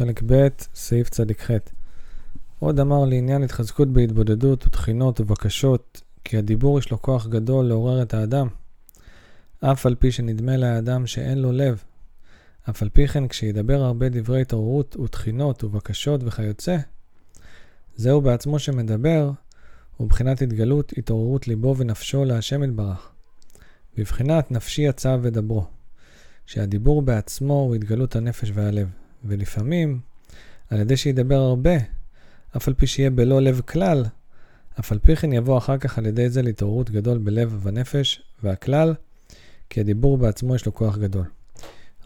מוהר"ן, חלק ב', סעיף צדיק ח'. עוד אמר לעניין התחזקות בהתבודדות ותחינות ובקשות, כי הדיבור יש לו כוח גדול לעורר את האדם, אף על פי שנדמה לאדם שאין לו לב. אף על פי כן, כשידבר הרבה דברי התעוררות ותחינות ובקשות וכיוצא, זהו בעצמו שמדבר, ובחינת התגלות התעוררות ליבו ונפשו להשם יתברך. בבחינת נפשי יצא ודברו, שהדיבור בעצמו הוא התגלות הנפש והלב, ולפעמים, על ידי שידבר הרבה, אף על פי שיהיה בלא לב כלל, אף על פי כן יבוא אחר כך על ידי זה להתעוררות גדול בלב ובנפש, והכלל, כי הדיבור בעצמו יש לו כוח גדול.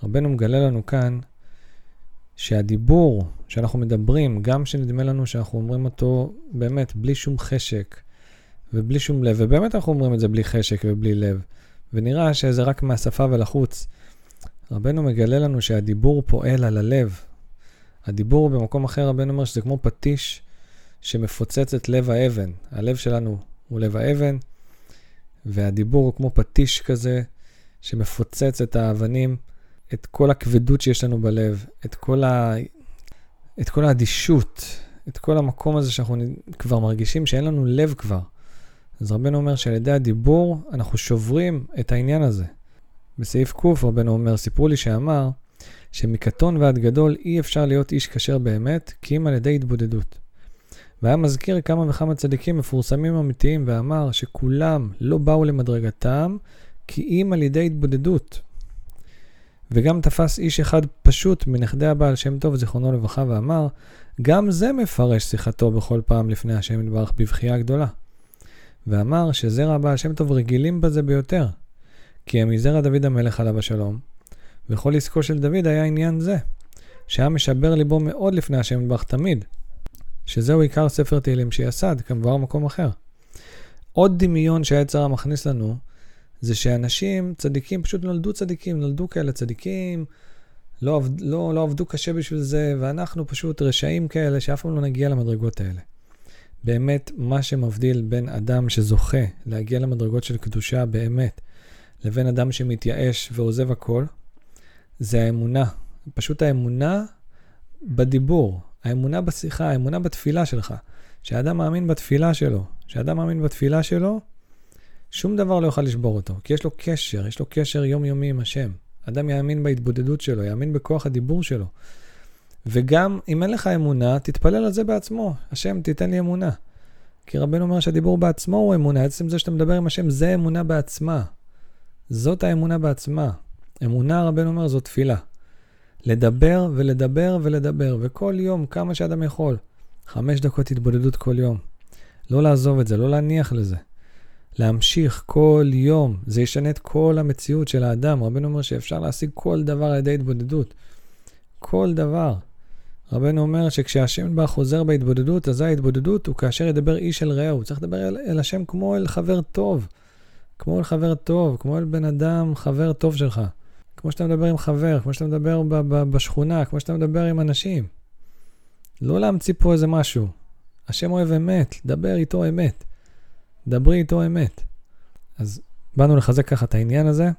רבנו מגלה לנו כאן שהדיבור שאנחנו מדברים, גם שנדמה לנו שאנחנו אומרים אותו באמת בלי שום חשק ובלי שום לב, ובאמת אנחנו אומרים את זה בלי חשק ובלי לב, ונראה שזה רק מהשפה ולחוץ. רבנו מגלה לנו שהדיבור פועל על הלב. הדיבור במקום אחר, רבנו אומר שזה כמו פטיש שמפוצץ את לב האבן. הלב שלנו הוא לב האבן, והדיבור הוא כמו פטיש כזה שמפוצץ את האבנים, את כל הכבדות שיש לנו בלב, את כל, ה... את כל האדישות, את כל המקום הזה שאנחנו כבר מרגישים שאין לנו לב כבר. אז רבנו אומר שעל ידי הדיבור אנחנו שוברים את העניין הזה. בסעיף ק' רבנו אומר, סיפרו לי שאמר שמקטון ועד גדול אי אפשר להיות איש כשר באמת, כי אם על ידי התבודדות. והיה מזכיר כמה וכמה צדיקים מפורסמים אמיתיים, ואמר שכולם לא באו למדרגתם, כי אם על ידי התבודדות. וגם תפס איש אחד פשוט מנכדי הבעל שם טוב, זיכרונו לברכה, ואמר, גם זה מפרש שיחתו בכל פעם לפני השם יתברך בבכייה גדולה. ואמר שזרע הבעל שם טוב רגילים בזה ביותר, כי הם מזרע דוד המלך עליו השלום, וכל עסקו של דוד היה עניין זה, שהיה משבר ליבו מאוד לפני השם יתברך תמיד, שזהו עיקר ספר תהילים שיסד, כמבואר במקום אחר. עוד דמיון שהיצר מכניס לנו, זה שאנשים צדיקים פשוט נולדו צדיקים, נולדו כאלה צדיקים, לא, עבד, לא, לא עבדו קשה בשביל זה, ואנחנו פשוט רשעים כאלה שאף פעם לא נגיע למדרגות האלה. באמת, מה שמבדיל בין אדם שזוכה להגיע למדרגות של קדושה באמת, לבין אדם שמתייאש ועוזב הכל, זה האמונה. פשוט האמונה בדיבור, האמונה בשיחה, האמונה בתפילה שלך. שאדם מאמין בתפילה שלו, שאדם מאמין בתפילה שלו, שום דבר לא יוכל לשבור אותו, כי יש לו קשר, יש לו קשר יומיומי עם השם. אדם יאמין בהתבודדות שלו, יאמין בכוח הדיבור שלו. וגם אם אין לך אמונה, תתפלל על זה בעצמו. השם, תיתן לי אמונה. כי רבנו אומר שהדיבור בעצמו הוא אמונה. עצם זה שאתה מדבר עם השם, זה אמונה בעצמה. זאת האמונה בעצמה. אמונה, רבנו אומר, זו תפילה. לדבר ולדבר ולדבר, וכל יום, כמה שאדם יכול. חמש דקות התבודדות כל יום. לא לעזוב את זה, לא להניח לזה. להמשיך כל יום, זה ישנה את כל המציאות של האדם. רבנו אומר שאפשר להשיג כל דבר על ידי התבודדות. כל דבר. רבנו אומר שכשהשם בא חוזר בהתבודדות, אזי ההתבודדות הוא כאשר ידבר איש אל רעהו. צריך לדבר אל, אל השם כמו אל חבר טוב. כמו אל חבר טוב, כמו אל בן אדם חבר טוב שלך. כמו שאתה מדבר עם חבר, כמו שאתה מדבר ב- ב- בשכונה, כמו שאתה מדבר עם אנשים. לא להמציא פה איזה משהו. השם אוהב אמת, דבר איתו אמת. דברי איתו אמת. אז באנו לחזק ככה את העניין הזה.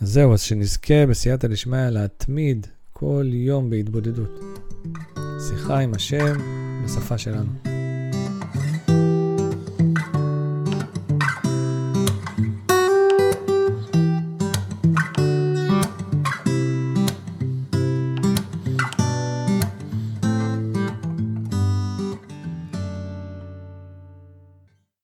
אז זהו, אז שנזכה בסייעתא דשמיא להתמיד כל יום בהתבודדות. שיחה עם השם בשפה שלנו.